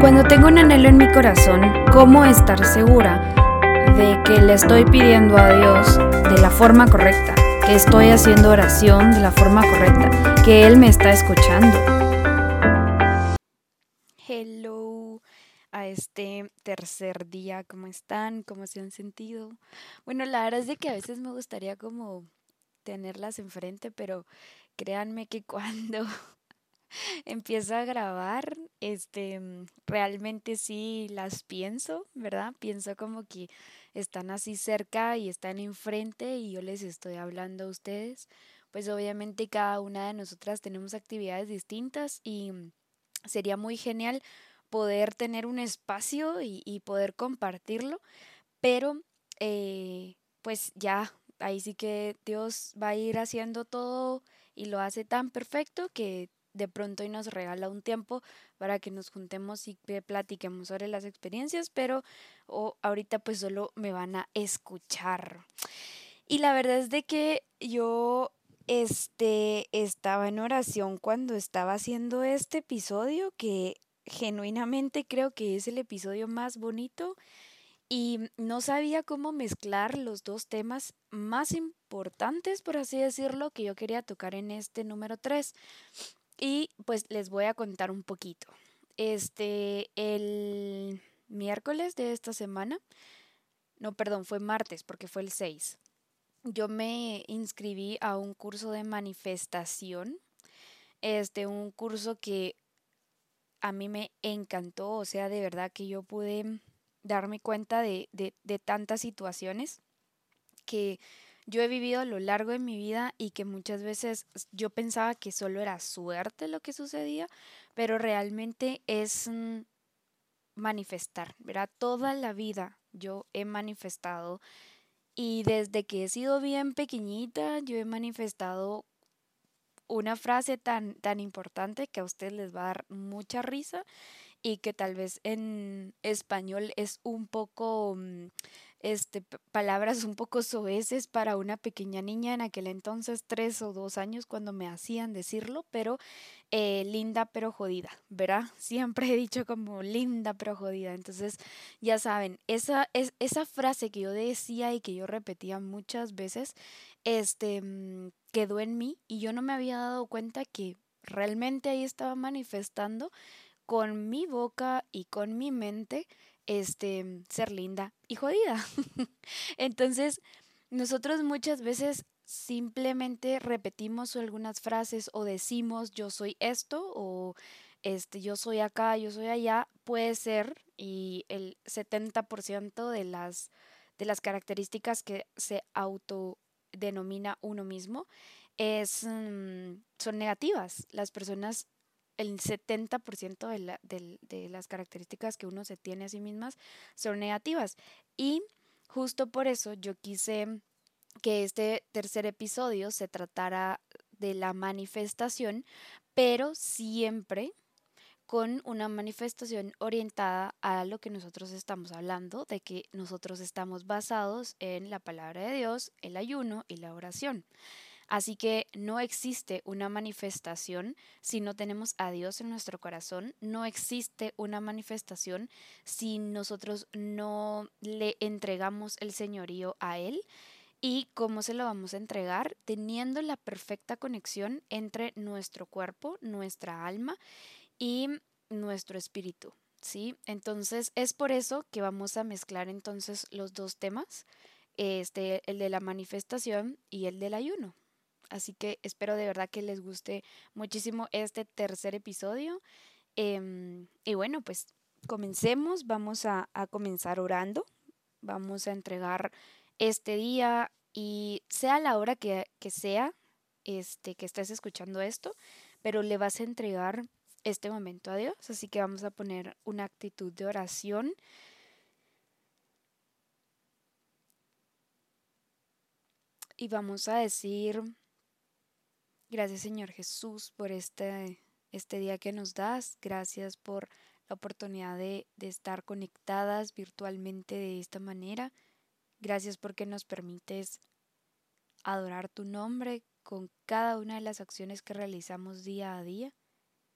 Cuando tengo un anhelo en mi corazón, ¿cómo estar segura de que le estoy pidiendo a Dios de la forma correcta? Que estoy haciendo oración de la forma correcta, que Él me está escuchando. Hello a este tercer día, ¿cómo están? ¿Cómo se han sentido? Bueno, la verdad es de que a veces me gustaría como tenerlas enfrente, pero créanme que cuando empiezo a grabar, este, mm, realmente sí las pienso, ¿verdad? Pienso como que están así cerca y están enfrente y yo les estoy hablando a ustedes. Pues obviamente cada una de nosotras tenemos actividades distintas y mm, sería muy genial poder tener un espacio y, poder compartirlo, pero eh, pues ya, ahí sí que Dios va a ir haciendo todo y lo hace tan perfecto que de pronto y nos regala un tiempo para que nos juntemos y platiquemos sobre las experiencias, pero ahorita pues solo me van a escuchar. Y la verdad es de que yo este estaba en oración cuando estaba haciendo este episodio que genuinamente creo que es el episodio más bonito y no sabía cómo mezclar los dos temas más importantes, por así decirlo, que yo quería tocar en este número 3. Y pues les voy a contar un poquito. Este, el miércoles de esta semana, no, perdón, fue martes porque fue el 6. Yo me inscribí a un curso de manifestación. Este, un curso que a mí me encantó, o sea, de verdad que yo pude darme cuenta de, de, de tantas situaciones que yo he vivido a lo largo de mi vida y que muchas veces yo pensaba que solo era suerte lo que sucedía, pero realmente es mm, manifestar, ¿verdad? Toda la vida yo he manifestado y desde que he sido bien pequeñita yo he manifestado una frase tan, tan importante que a ustedes les va a dar mucha risa y que tal vez en español es un poco... Mm, este, palabras un poco soeces para una pequeña niña en aquel entonces, tres o dos años, cuando me hacían decirlo, pero eh, linda pero jodida, ¿verdad? Siempre he dicho como linda pero jodida. Entonces, ya saben, esa, es, esa frase que yo decía y que yo repetía muchas veces, este, mm, quedó en mí y yo no me había dado cuenta que realmente ahí estaba manifestando con mi boca y con mi mente este, ser linda y jodida. Entonces, nosotros muchas veces simplemente repetimos algunas frases o decimos yo soy esto o este yo soy acá, yo soy allá, puede ser y el 70% de las de las características que se autodenomina uno mismo es, mm, son negativas. Las personas el 70% de, la, de, las características que uno se tiene a sí mismas son negativas. Y justo por eso yo quise que este tercer episodio se tratara de la manifestación, pero siempre con una manifestación orientada a lo que nosotros estamos hablando, de que nosotros estamos basados en la palabra de Dios, el ayuno y la oración. Así que no existe una manifestación si no tenemos a Dios en nuestro corazón, no existe una manifestación si nosotros no le entregamos el señorío a Él. ¿Y cómo se lo vamos a entregar? Teniendo la perfecta conexión entre nuestro cuerpo, nuestra alma y nuestro espíritu. ¿Sí? Entonces es por eso que vamos a mezclar entonces los dos temas, este, el de la manifestación y el del ayuno. Así que espero de verdad que les guste muchísimo este tercer episodio. Em, y bueno, pues comencemos. Vamos a, comenzar orando. Vamos a entregar este día y sea la hora que, que sea este, que estés escuchando esto, pero le vas a entregar este momento a Dios. Así que vamos a poner una actitud de oración. Y vamos a decir, Gracias Señor Jesús por este, este día que nos das. Gracias por la oportunidad de, de estar conectadas virtualmente de esta manera. Gracias porque nos permites adorar tu nombre con cada una de las acciones que realizamos día a día.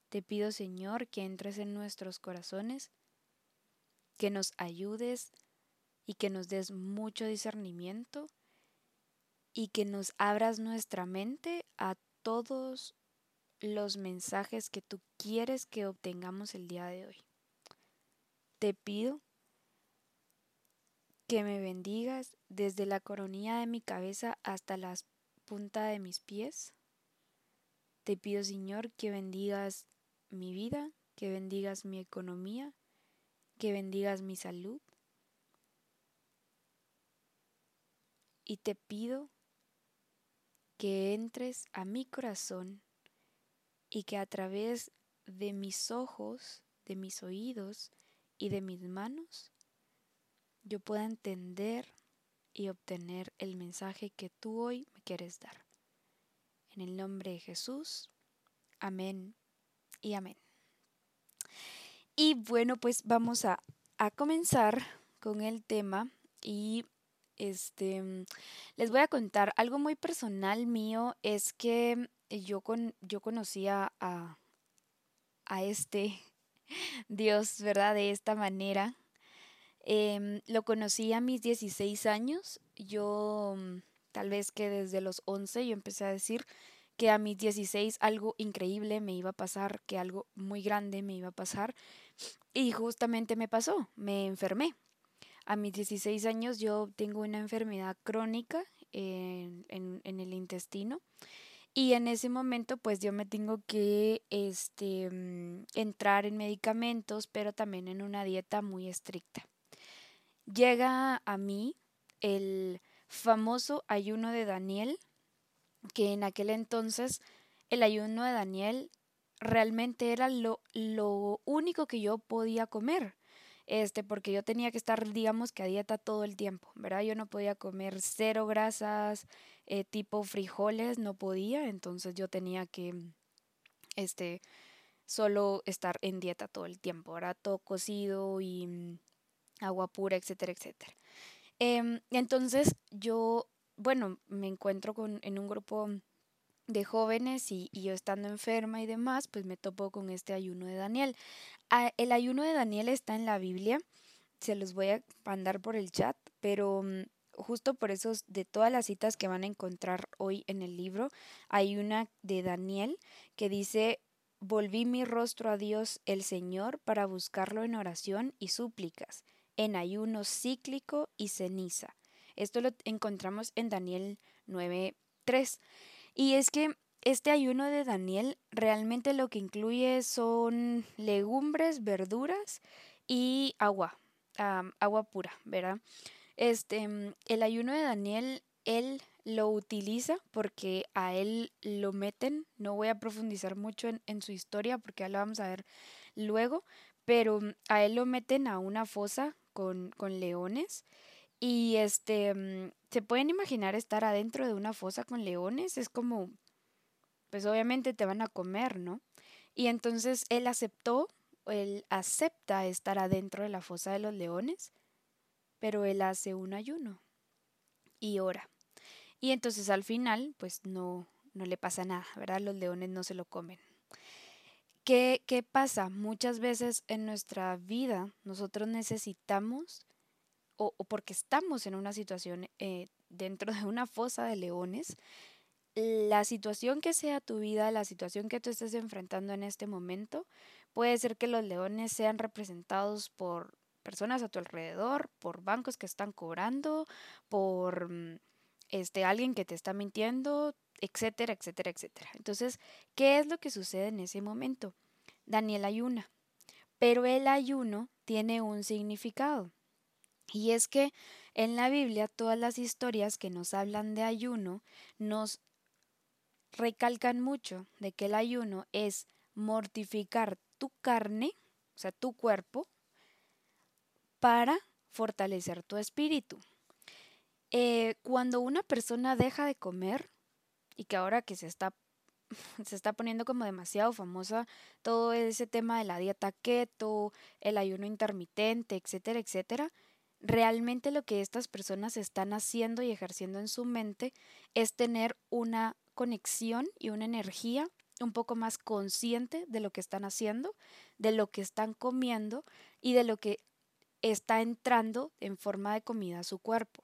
Te pido, Señor, que entres en nuestros corazones, que nos ayudes y que nos des mucho discernimiento y que nos abras nuestra mente a todos los mensajes que tú quieres que obtengamos el día de hoy. Te pido que me bendigas desde la coronilla de mi cabeza hasta la punta de mis pies. Te pido, Señor, que bendigas mi vida, que bendigas mi economía, que bendigas mi salud. Y te pido que entres a mi corazón y que a través de mis ojos, de mis oídos y de mis manos, yo pueda entender y obtener el mensaje que tú hoy me quieres dar. En el nombre de Jesús, amén y amén. Y bueno, pues vamos a, a comenzar con el tema y este, mm, les voy a contar algo muy personal mío, es que yo, con, yo conocía a, a este Dios, ¿verdad? De esta manera. Em, lo conocí a mis 16 años. Yo, mm, tal vez que desde los 11, yo empecé a decir que a mis 16 algo increíble me iba a pasar, que algo muy grande me iba a pasar. Y justamente me pasó, me enfermé. A mis 16 años yo tengo una enfermedad crónica en, el intestino y en ese momento pues yo me tengo que este, mm, entrar en medicamentos pero también en una dieta muy estricta. Llega a mí el famoso ayuno de Daniel que en aquel entonces el ayuno de Daniel realmente era lo, lo único que yo podía comer este, porque yo tenía que estar, digamos que a dieta todo el tiempo, ¿verdad? Yo no podía comer cero grasas, eh, tipo frijoles, no podía, entonces yo tenía que, este, solo estar en dieta todo el tiempo, ¿verdad? Todo cocido y mm, agua pura, etcétera, etcétera. Em, entonces yo, bueno, me encuentro con, en un grupo de jóvenes y, yo estando enferma y demás, pues me topo con este ayuno de Daniel. Ah, el ayuno de Daniel está en la Biblia, se los voy a mandar por el chat, pero mm, justo por eso de todas las citas que van a encontrar hoy en el libro, hay una de Daniel que dice, volví mi rostro a Dios el Señor para buscarlo en oración y súplicas, en ayuno cíclico y ceniza. Esto lo encontramos en Daniel 9.3. Y es que este ayuno de Daniel realmente lo que incluye son legumbres, verduras y agua, agua pura, ¿verdad? Este, mm, el ayuno de Daniel, él lo utiliza porque a él lo meten, no voy a profundizar mucho en, en su historia porque ya lo vamos a ver luego, pero mm, a él lo meten a una fosa con, con leones y este, mm, se pueden imaginar estar adentro de una fosa con leones, es como pues obviamente te van a comer, ¿no? Y entonces él aceptó, él acepta estar adentro de la fosa de los leones, pero él hace un ayuno y ora. Y entonces al final, pues no, no le pasa nada, ¿verdad? Los leones no se lo comen. ¿Qué, qué pasa? Muchas veces en nuestra vida nosotros necesitamos, o, porque estamos en una situación eh, dentro de una fosa de leones, la situación que sea tu vida, la situación que tú estés enfrentando en este momento, puede ser que los leones sean representados por personas a tu alrededor, por bancos que están cobrando, por mm, este alguien que te está mintiendo, etcétera, etcétera, etcétera. Entonces, ¿qué es lo que sucede en ese momento? Daniel ayuna, pero el ayuno tiene un significado. Y es que en la Biblia todas las historias que nos hablan de ayuno nos recalcan mucho de que el ayuno es mortificar tu carne, o sea, tu cuerpo, para fortalecer tu espíritu. Eh, cuando una persona deja de comer, y que ahora que se está, se está poniendo como demasiado famosa todo ese tema de la dieta keto, el ayuno intermitente, etcétera, etcétera, realmente lo que estas personas están haciendo y ejerciendo en su mente es tener una conexión y una energía un poco más consciente de lo que están haciendo, de lo que están comiendo y de lo que está entrando en forma de comida a su cuerpo.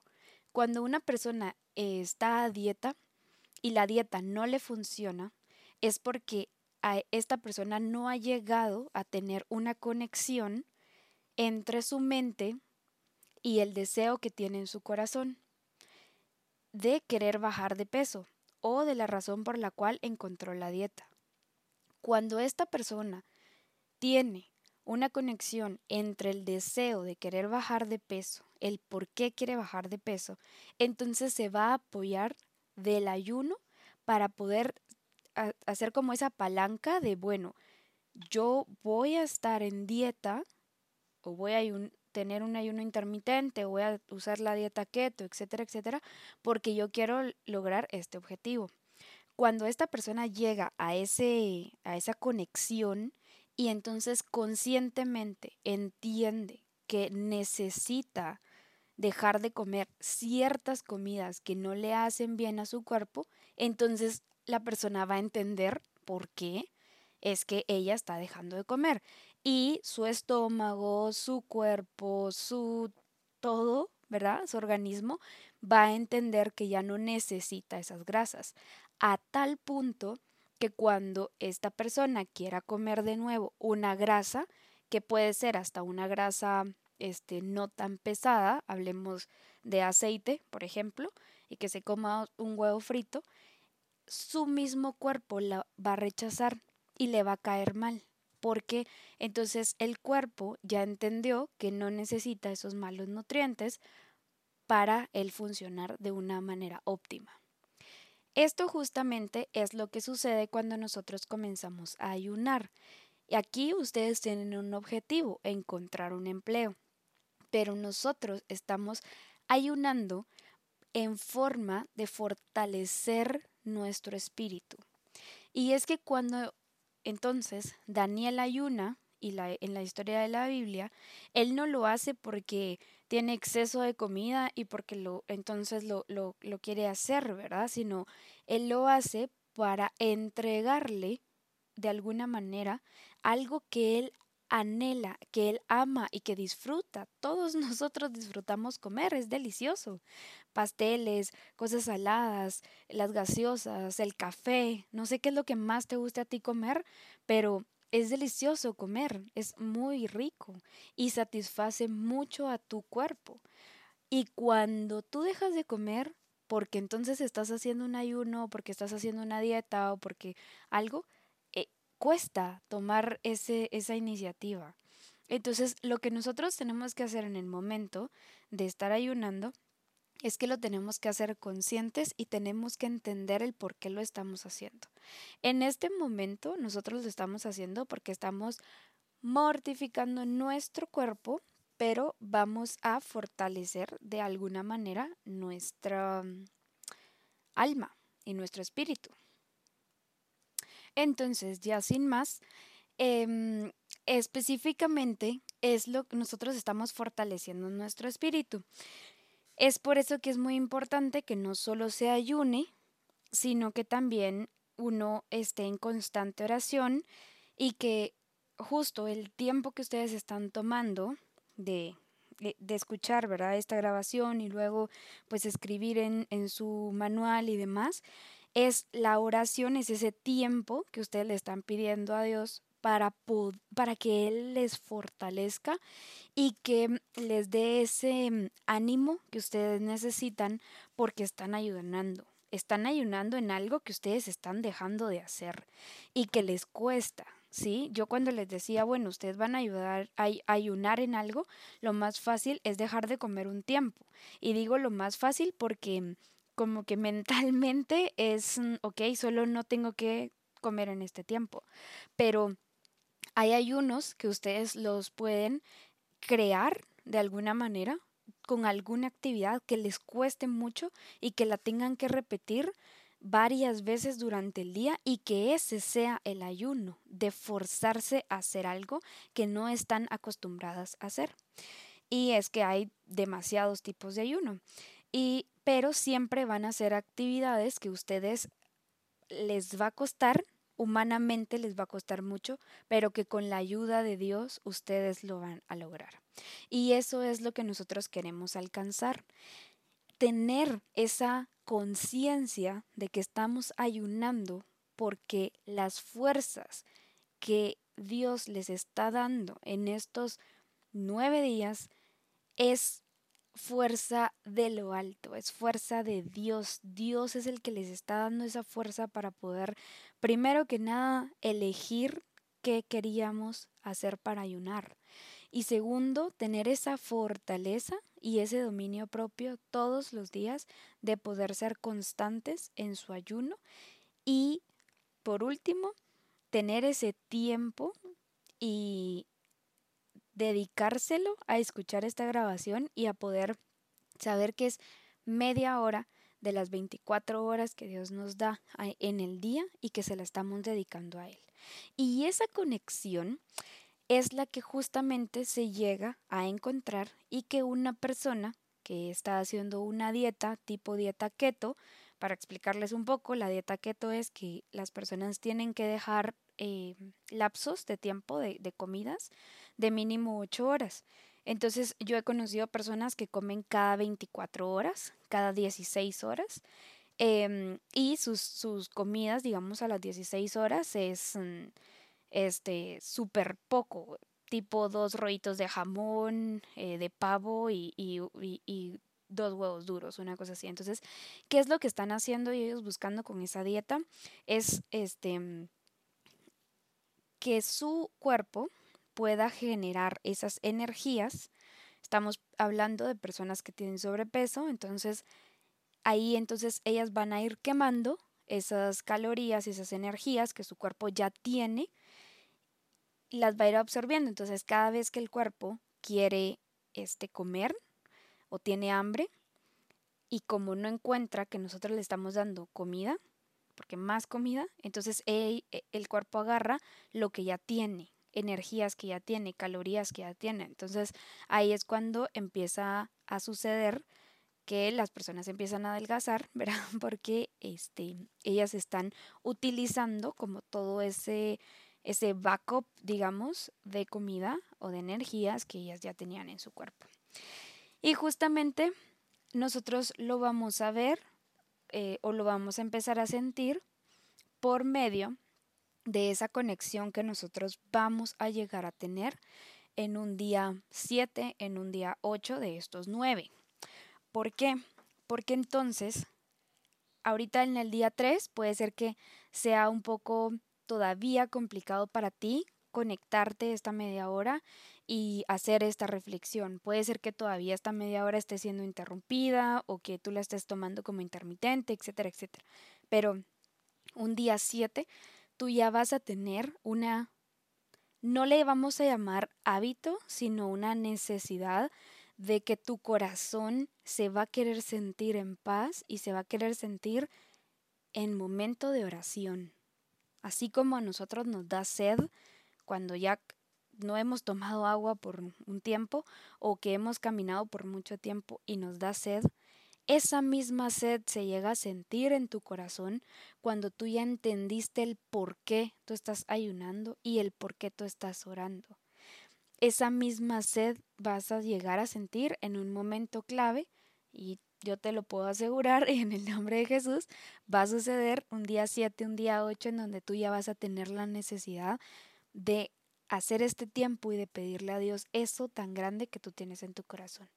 Cuando una persona está a dieta y la dieta no le funciona, es porque a esta persona no ha llegado a tener una conexión entre su mente y el deseo que tiene en su corazón de querer bajar de peso o de la razón por la cual encontró la dieta. Cuando esta persona tiene una conexión entre el deseo de querer bajar de peso, el por qué quiere bajar de peso, entonces se va a apoyar del ayuno para poder hacer como esa palanca de, bueno, yo voy a estar en dieta o voy a tener un ayuno intermitente voy a usar la dieta keto, etcétera, etcétera, porque yo quiero lograr este objetivo. Cuando esta persona llega a, ese, a esa conexión y entonces conscientemente entiende que necesita dejar de comer ciertas comidas que no le hacen bien a su cuerpo, entonces la persona va a entender por qué es que ella está dejando de comer. Y su estómago, su cuerpo, su todo, ¿verdad? Su organismo va a entender que ya no necesita esas grasas. A tal punto que cuando esta persona quiera comer de nuevo una grasa, que puede ser hasta una grasa este, no tan pesada, hablemos de aceite, por ejemplo, y que se coma un huevo frito, su mismo cuerpo la va a rechazar y le va a caer mal, porque entonces el cuerpo ya entendió que no necesita esos malos nutrientes para el funcionar de una manera óptima. Esto justamente es lo que sucede cuando nosotros comenzamos a ayunar. Y aquí ustedes tienen un objetivo, encontrar un empleo. Pero nosotros estamos ayunando en forma de fortalecer nuestro espíritu. Y es que cuando entonces Daniel ayuna, y la, en la historia de la Biblia, él no lo hace porque tiene exceso de comida y porque lo, entonces lo, lo, lo quiere hacer, ¿verdad? Sino él lo hace para entregarle de alguna manera algo que él anhela, que él ama y que disfruta. Todos nosotros disfrutamos comer, es delicioso. Pasteles, cosas saladas, las gaseosas, el café, no sé qué es lo que más te guste a ti comer, pero es delicioso comer, es muy rico y satisface mucho a tu cuerpo. Y cuando tú dejas de comer, porque entonces estás haciendo un ayuno, porque estás haciendo una dieta o porque algo, cuesta tomar ese, esa iniciativa. Entonces, lo que nosotros tenemos que hacer en el momento de estar ayunando es que lo tenemos que hacer conscientes y tenemos que entender el por qué lo estamos haciendo. En este momento nosotros lo estamos haciendo porque estamos mortificando nuestro cuerpo, pero vamos a fortalecer de alguna manera nuestra mm, alma y nuestro espíritu. Entonces, ya sin más, em, específicamente es lo que nosotros estamos fortaleciendo nuestro espíritu. Es por eso que es muy importante que no solo se ayune, sino que también uno esté en constante oración y que justo el tiempo que ustedes están tomando de, de, escuchar, ¿verdad? Esta grabación y luego pues escribir en, en su manual y demás, es la oración, es ese tiempo que ustedes le están pidiendo a Dios para, para que Él les fortalezca y que les dé ese mm, ánimo que ustedes necesitan porque están ayunando. Están ayunando en algo que ustedes están dejando de hacer y que les cuesta. ¿sí? Yo cuando les decía, bueno, ustedes van a ayudar a ayunar en algo, lo más fácil es dejar de comer un tiempo. Y digo lo más fácil porque mm, como que mentalmente es, mm, ok, solo no tengo que comer en este tiempo. Pero hay ayunos que ustedes los pueden crear de alguna manera con alguna actividad que les cueste mucho y que la tengan que repetir varias veces durante el día y que ese sea el ayuno de forzarse a hacer algo que no están acostumbradas a hacer. Y es que hay demasiados tipos de ayuno. Y pero siempre van a ser actividades que ustedes les va a costar humanamente les va a costar mucho, pero que con la ayuda de Dios ustedes lo van a lograr. Y eso es lo que nosotros queremos alcanzar. Tener esa conciencia de que estamos ayunando porque las fuerzas que Dios les está dando en estos nueve días es fuerza de lo alto, es fuerza de Dios. Dios es el que les está dando esa fuerza para poder, primero que nada, elegir qué queríamos hacer para ayunar. Y segundo, tener esa fortaleza y ese dominio propio todos los días de poder ser constantes en su ayuno. Y por último, tener ese tiempo y dedicárselo a escuchar esta grabación y a poder saber que es media hora de las 24 horas que Dios nos da en el día y que se la estamos dedicando a Él. Y esa conexión es la que justamente se llega a encontrar y que una persona que está haciendo una dieta tipo dieta keto, para explicarles un poco, la dieta keto es que las personas tienen que dejar eh, lapsos de tiempo de, de comidas de mínimo 8 horas. Entonces yo he conocido personas que comen cada 24 horas, cada 16 horas, em, y sus, sus, comidas, digamos, a las 16 horas es mm, este súper poco, tipo dos rollitos de jamón, eh, de pavo y, y, y dos huevos duros, una cosa así. Entonces, ¿qué es lo que están haciendo ellos buscando con esa dieta? Es este que su cuerpo pueda generar esas energías. Estamos hablando de personas que tienen sobrepeso, entonces ahí entonces ellas van a ir quemando esas calorías esas energías que su cuerpo ya tiene y las va a ir absorbiendo. Entonces, cada vez que el cuerpo quiere este comer o tiene hambre y como no encuentra que nosotros le estamos dando comida, porque más comida, entonces el, el cuerpo agarra lo que ya tiene, energías que ya tiene, calorías que ya tiene. Entonces ahí es cuando empieza a suceder que las personas empiezan a adelgazar, ¿verdad? Porque este, ellas están utilizando como todo ese, ese backup, digamos, de comida o de energías que ellas ya tenían en su cuerpo. Y justamente nosotros lo vamos a ver eh, o lo vamos a empezar a sentir por medio de esa conexión que nosotros vamos a llegar a tener en un día 7, en un día 8 de estos 9. ¿Por qué? Porque entonces, ahorita en el día 3 puede ser que sea un poco todavía complicado para ti conectarte esta media hora y hacer esta reflexión. Puede ser que todavía esta media hora esté siendo interrumpida o que tú la estés tomando como intermitente, etcétera, etcétera. Pero un día 7, tú ya vas a tener una, no le vamos a llamar hábito, sino una necesidad de que tu corazón se va a querer sentir en paz y se va a querer sentir en momento de oración. Así como a nosotros nos da sed cuando ya no hemos tomado agua por un tiempo o que hemos caminado por mucho tiempo y nos da sed, esa misma sed se llega a sentir en tu corazón cuando tú ya entendiste el por qué tú estás ayunando y el por qué tú estás orando. Esa misma sed vas a llegar a sentir en un momento clave y yo te lo puedo asegurar en el nombre de Jesús, va a suceder un día 7, un día 8 en donde tú ya vas a tener la necesidad de hacer este tiempo y de pedirle a Dios eso tan grande que tú tienes en tu corazón.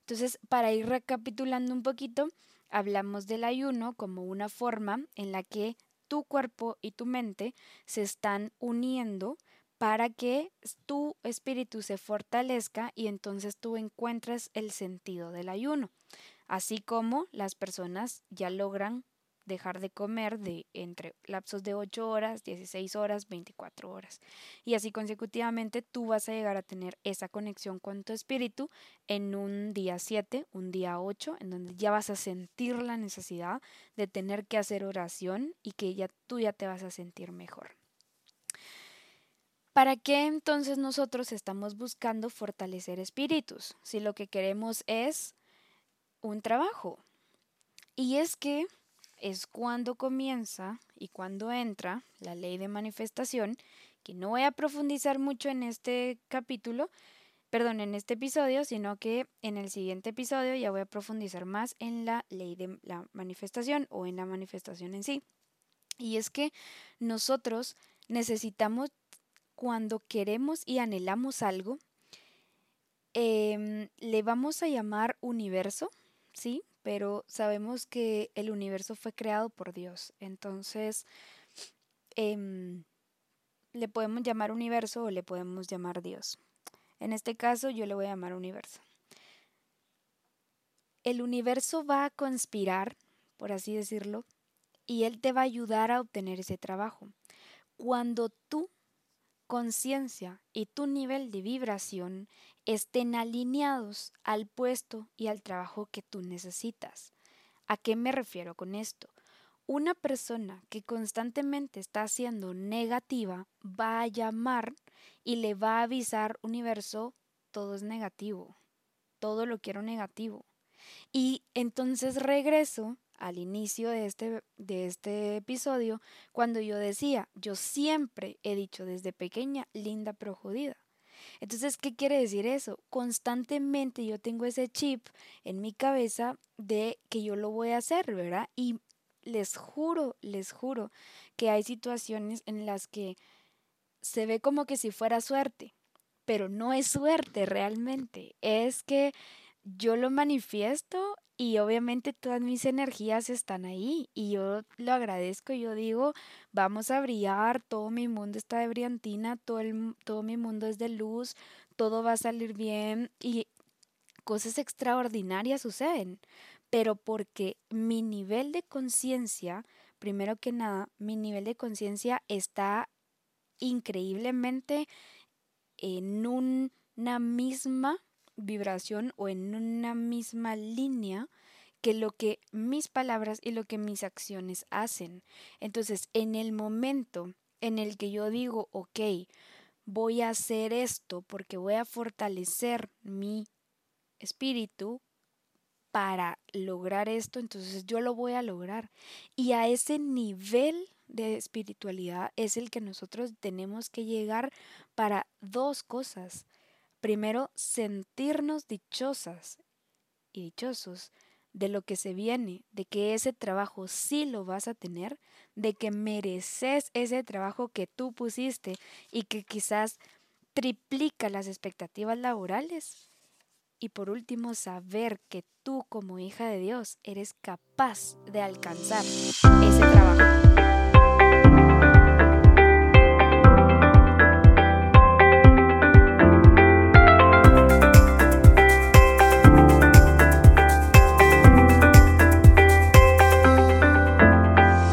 Entonces, para ir recapitulando un poquito, hablamos del ayuno como una forma en la que tu cuerpo y tu mente se están uniendo para que tu espíritu se fortalezca y entonces tú encuentres el sentido del ayuno. Así como las personas ya logran dejar de comer de entre lapsos de 8 horas, 16 horas, 24 horas. Y así consecutivamente tú vas a llegar a tener esa conexión con tu espíritu en un día 7, un día 8, en donde ya vas a sentir la necesidad de tener que hacer oración y que ya tú ya te vas a sentir mejor. ¿Para qué entonces nosotros estamos buscando fortalecer espíritus? Si lo que queremos es un trabajo. Y es que es cuando comienza y cuando entra la ley de manifestación, que no voy a profundizar mucho en este capítulo, perdón, en este episodio, sino que en el siguiente episodio ya voy a profundizar más en la ley de la manifestación o en la manifestación en sí. Y es que nosotros necesitamos, cuando queremos y anhelamos algo, em, le vamos a llamar universo, ¿sí? Pero sabemos que el universo fue creado por Dios. Entonces, em, le podemos llamar universo o le podemos llamar Dios. En este caso yo le voy a llamar universo. El universo va a conspirar, por así decirlo, y él te va a ayudar a obtener ese trabajo. Cuando tu conciencia y tu nivel de vibración estén alineados al puesto y al trabajo que tú necesitas. ¿A qué me refiero con esto? Una persona que constantemente está siendo negativa va a llamar y le va a avisar universo, todo es negativo, todo lo quiero negativo. Y entonces regreso al inicio de este, de este episodio cuando yo decía, yo siempre he dicho desde pequeña, linda pero jodida. Entonces, ¿qué quiere decir eso? Constantemente yo tengo ese chip en mi cabeza de que yo lo voy a hacer, ¿verdad? Y les juro, les juro que hay situaciones en las que se ve como que si fuera suerte, pero no es suerte realmente, es que yo lo manifiesto y obviamente todas mis energías están ahí y yo lo agradezco, yo digo, vamos a brillar, todo mi mundo está de brillantina, todo, todo mi mundo es de luz, todo va a salir bien y cosas extraordinarias suceden pero porque mi nivel de conciencia, primero que nada, mi nivel de conciencia está increíblemente en una misma vibración o en una misma línea que lo que mis palabras y lo que mis acciones hacen. Entonces, en el momento en el que yo digo, ok, voy a hacer esto porque voy a fortalecer mi espíritu, para lograr esto, entonces yo lo voy a lograr. Y a ese nivel de espiritualidad es el que nosotros tenemos que llegar para dos cosas. Primero, sentirnos dichosas y dichosos de lo que se viene, de que ese trabajo sí lo vas a tener, de que mereces ese trabajo que tú pusiste y que quizás triplica las expectativas laborales y por último, saber que tú como hija de Dios eres capaz de alcanzar ese trabajo.